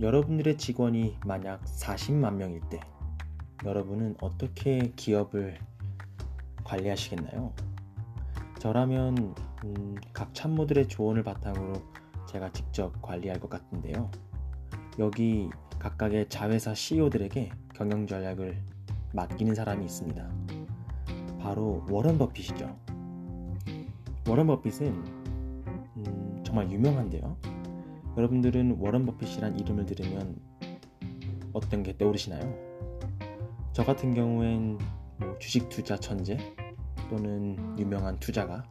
여러분들의 직원이 만약 40만 명일 때 여러분은 어떻게 기업을 관리하시겠나요? 저라면 음, 각 참모들의 조언을 바탕으로 제가 직접 관리할 것 같은데요. 여기 각각의 자회사 CEO들에게 경영 전략을 맡기는 사람이 있습니다. 바로 워런 버핏이죠. 워런 버핏은 음, 정말 유명한데요. 여러분들은 워런 버핏이란 이름을 들으면 어떤 게 떠오르시나요? 저 같은 경우엔 뭐 주식 투자 천재 또는 유명한 투자가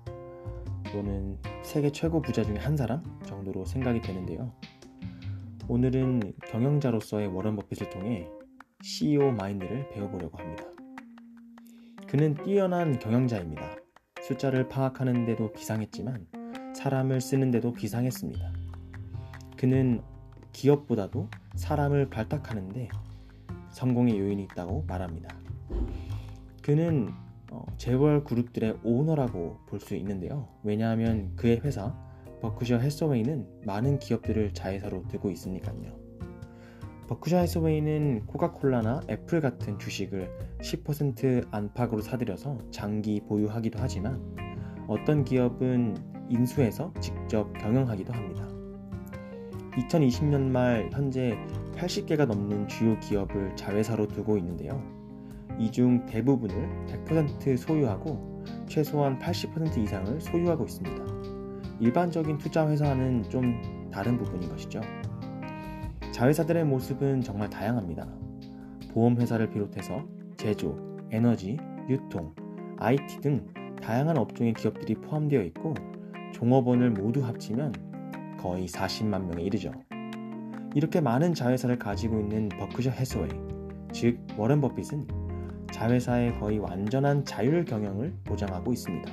또는 세계 최고 부자 중에 한 사람 정도로 생각이 되는데요. 오늘은 경영자로서의 워런 버핏을 통해 CEO 마인드를 배워보려고 합니다. 그는 뛰어난 경영자입니다. 숫자를 파악하는데도 비상했지만 사람을 쓰는데도 비상했습니다. 그는 기업보다도 사람을 발탁하는데 성공의 요인이 있다고 말합니다. 그는 어, 재벌 그룹들의 오너라고 볼 수 있는데요. 왜냐하면 그의 회사 버크셔 해서웨이는 많은 기업들을 자회사로 두고 있으니까요. 버크셔 해서웨이는 코카콜라나 애플 같은 주식을 10% 안팎으로 사들여서 장기 보유하기도 하지만 어떤 기업은 인수해서 직접 경영하기도 합니다. 2020년 말 현재 80개가 넘는 주요 기업을 자회사로 두고 있는데요. 이 중 대부분을 100% 소유하고 최소한 80% 이상을 소유하고 있습니다. 일반적인 투자 회사는 좀 다른 부분인 것이죠. 자회사들의 모습은 정말 다양합니다. 보험회사를 비롯해서 제조, 에너지, 유통, IT 등 다양한 업종의 기업들이 포함되어 있고 종업원을 모두 합치면 거의 40만 명에 이르죠. 이렇게 많은 자회사를 가지고 있는 버크셔 해스웨이, 즉 워렌 버핏은 자회사의 거의 완전한 자율 경영을 보장하고 있습니다.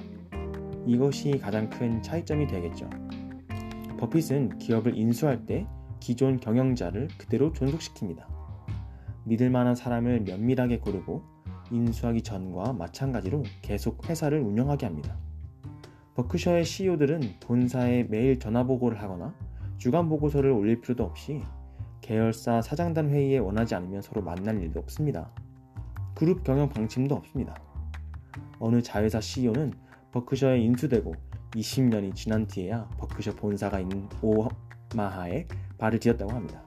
이것이 가장 큰 차이점이 되겠죠. 버핏은 기업을 인수할 때 기존 경영자를 그대로 존속시킵니다. 믿을 만한 사람을 면밀하게 고르고 인수하기 전과 마찬가지로 계속 회사를 운영하게 합니다. 버크셔의 CEO들은 본사에 매일 전화보고를 하거나 주간 보고서를 올릴 필요도 없이 계열사 사장단 회의에 원하지 않으면 서로 만날 일도 없습니다. 그룹 경영 방침도 없습니다. 어느 자회사 CEO는 버크셔에 인수되고 20년이 지난 뒤에야 버크셔 본사가 있는 오마하에 발을 디뎠다고 합니다.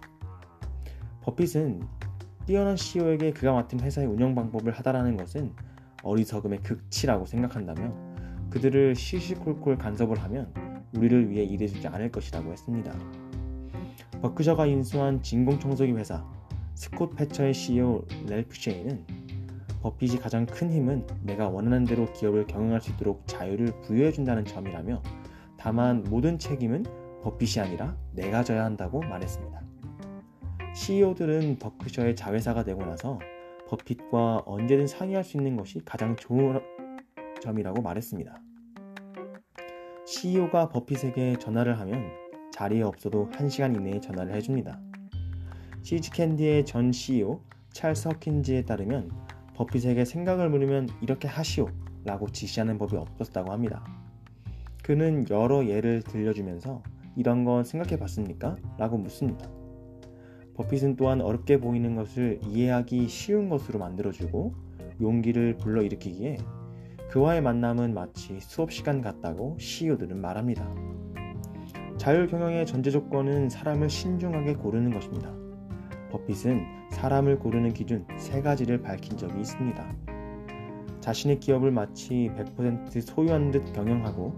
버핏은 뛰어난 CEO에게 그가 맡은 회사의 운영 방법을 하다라는 것은 어리석음의 극치라고 생각한다며 그들을 시시콜콜 간섭을 하면 우리를 위해 일해주지 않을 것이라고 했습니다. 버크셔가 인수한 진공청소기 회사 스콧 패처의 CEO 렐프 쉐이는 버핏이 가장 큰 힘은 내가 원하는 대로 기업을 경영할 수 있도록 자유를 부여해준다는 점이라며 다만 모든 책임은 버핏이 아니라 내가 져야 한다고 말했습니다. CEO들은 버크셔의 자회사가 되고 나서 버핏과 언제든 상의할 수 있는 것이 가장 좋은 점이라고 말했습니다. CEO가 버핏에게 전화를 하면 자리에 없어도 1시간 이내에 전화를 해줍니다. 시즈캔디의 전 CEO 찰스 허킨즈에 따르면 버핏에게 생각을 물으면 이렇게 하시오 라고 지시하는 법이 없었다고 합니다. 그는 여러 예를 들려주면서 이런 건 생각해 봤습니까? 라고 묻습니다. 버핏은 또한 어렵게 보이는 것을 이해하기 쉬운 것으로 만들어주고 용기를 불러일으키기에 그와의 만남은 마치 수업 시간 같다고 CEO들은 말합니다. 자율 경영의 전제 조건은 사람을 신중하게 고르는 것입니다. 버핏은 사람을 고르는 기준 세 가지를 밝힌 적이 있습니다. 자신의 기업을 마치 100% 소유한 듯 경영하고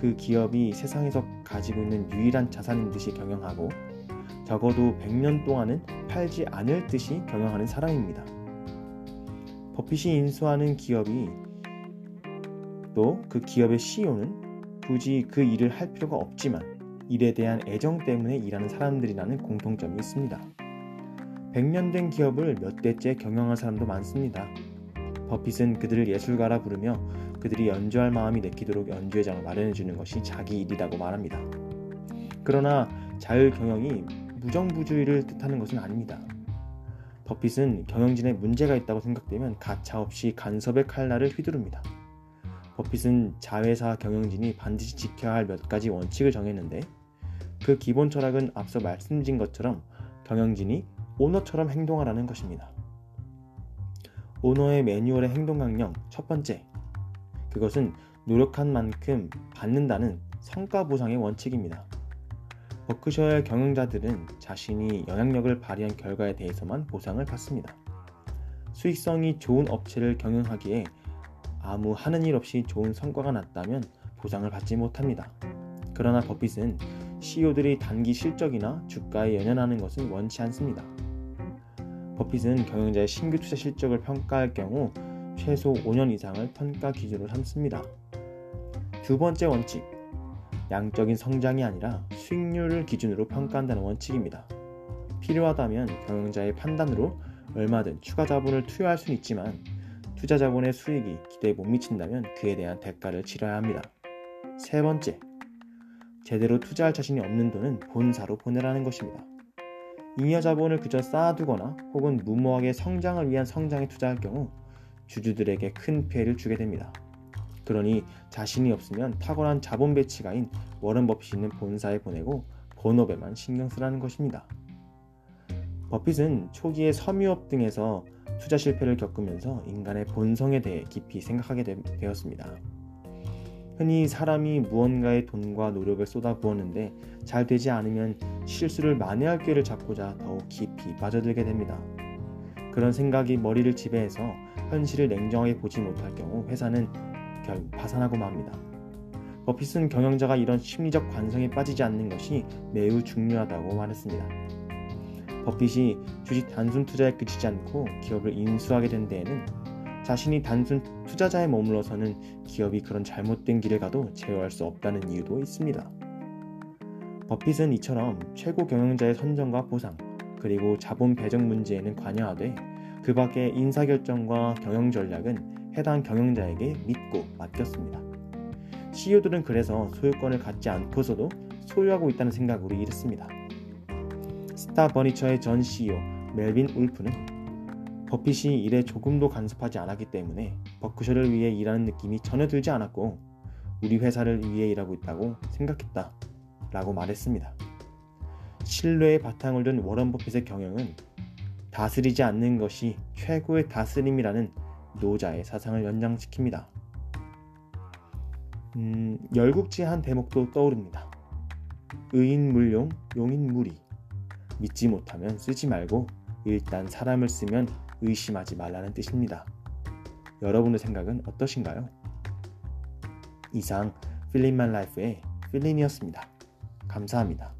그 기업이 세상에서 가지고 있는 유일한 자산인 듯이 경영하고 적어도 100년 동안은 팔지 않을 듯이 경영하는 사람입니다. 버핏이 인수하는 기업이 또 그 기업의 CEO는 굳이 그 일을 할 필요가 없지만 일에 대한 애정 때문에 일하는 사람들이라는 공통점이 있습니다. 100년 된 기업을 몇 대째 경영한 사람도 많습니다. 버핏은 그들을 예술가라 부르며 그들이 연주할 마음이 내키도록 연주회 장을 마련해 주는 것이 자기 일이라고 말합니다. 그러나 자율 경영이 무정부주의를 뜻하는 것은 아닙니다. 버핏은 경영진에 문제가 있다고 생각되면 가차없이 간섭의 칼날을 휘두릅니다. 버핏은 자회사 경영진이 반드시 지켜야 할 몇 가지 원칙을 정했는데 그 기본 철학은 앞서 말씀드린 것처럼 경영진이 오너처럼 행동하라는 것입니다. 오너의 매뉴얼의 행동 강령 첫 번째. 그것은 노력한 만큼 받는다는 성과 보상의 원칙입니다. 버크셔의 경영자들은 자신이 영향력을 발휘한 결과에 대해서만 보상을 받습니다. 수익성이 좋은 업체를 경영하기에 아무 하는 일 없이 좋은 성과가 났다면 보상을 받지 못합니다. 그러나 버핏은 CEO들이 단기 실적이나 주가에 연연하는 것은 원치 않습니다. 버핏은 경영자의 신규 투자 실적을 평가할 경우 최소 5년 이상을 평가 기준으로 삼습니다. 두 번째 원칙, 양적인 성장이 아니라 수익률을 기준으로 평가한다는 원칙입니다. 필요하다면 경영자의 판단으로 얼마든 추가 자본을 투여할 수는 있지만 투자 자본의 수익이 기대에 못 미친다면 그에 대한 대가를 치러야 합니다. 세 번째, 제대로 투자할 자신이 없는 돈은 본사로 보내라는 것입니다. 잉여 자본을 그저 쌓아두거나 혹은 무모하게 성장을 위한 성장에 투자할 경우 주주들에게 큰 피해를 주게 됩니다. 그러니 자신이 없으면 탁월한 자본 배치가인 워런 버핏 있는 본사에 보내고 본업에만 신경 쓰라는 것입니다. 버핏은 초기에 섬유업 등에서 투자 실패를 겪으면서 인간의 본성에 대해 깊이 생각하게 되, 되었습니다. 흔히 사람이 무언가의 돈과 노력을 쏟아부었는데 잘 되지 않으면 실수를 만회할 기회를 잡고자 더욱 깊이 빠져들게 됩니다. 그런 생각이 머리를 지배해서 현실을 냉정하게 보지 못할 경우 회사는 결국 파산하고 맙니다. 버핏은 경영자가 이런 심리적 관성에 빠지지 않는 것이 매우 중요하다고 말했습니다. 버핏이 주식 단순 투자에 그치지 않고 기업을 인수하게 된 데에는 자신이 단순 투자자에 머물러서는 기업이 그런 잘못된 길을 가도 제어할 수 없다는 이유도 있습니다. 버핏은 이처럼 최고 경영자의 선정과 보상, 그리고 자본 배정 문제에는 관여하되 그 밖의 인사결정과 경영 전략은 해당 경영자에게 믿고 맡겼습니다. CEO들은 그래서 소유권을 갖지 않고서도 소유하고 있다는 생각으로 이랬습니다. 스타 버니처의 전 CEO 멜빈 울프는 버핏이 일에 조금도 간섭하지 않았기 때문에 버크셔를 위해 일하는 느낌이 전혀 들지 않았고 우리 회사를 위해 일하고 있다고 생각했다 라고 말했습니다. 신뢰의 바탕을 둔 워런 버핏의 경영은 다스리지 않는 것이 최고의 다스림이라는 노자의 사상을 연장시킵니다. 음, 열국지 한 대목도 떠오릅니다. 의인 물용, 용인 무리. 믿지 못하면 쓰지 말고 일단 사람을 쓰면 의심하지 말라는 뜻입니다. 여러분의 생각은 어떠신가요? 이상 필린만 라이프의 필린이었습니다. 감사합니다.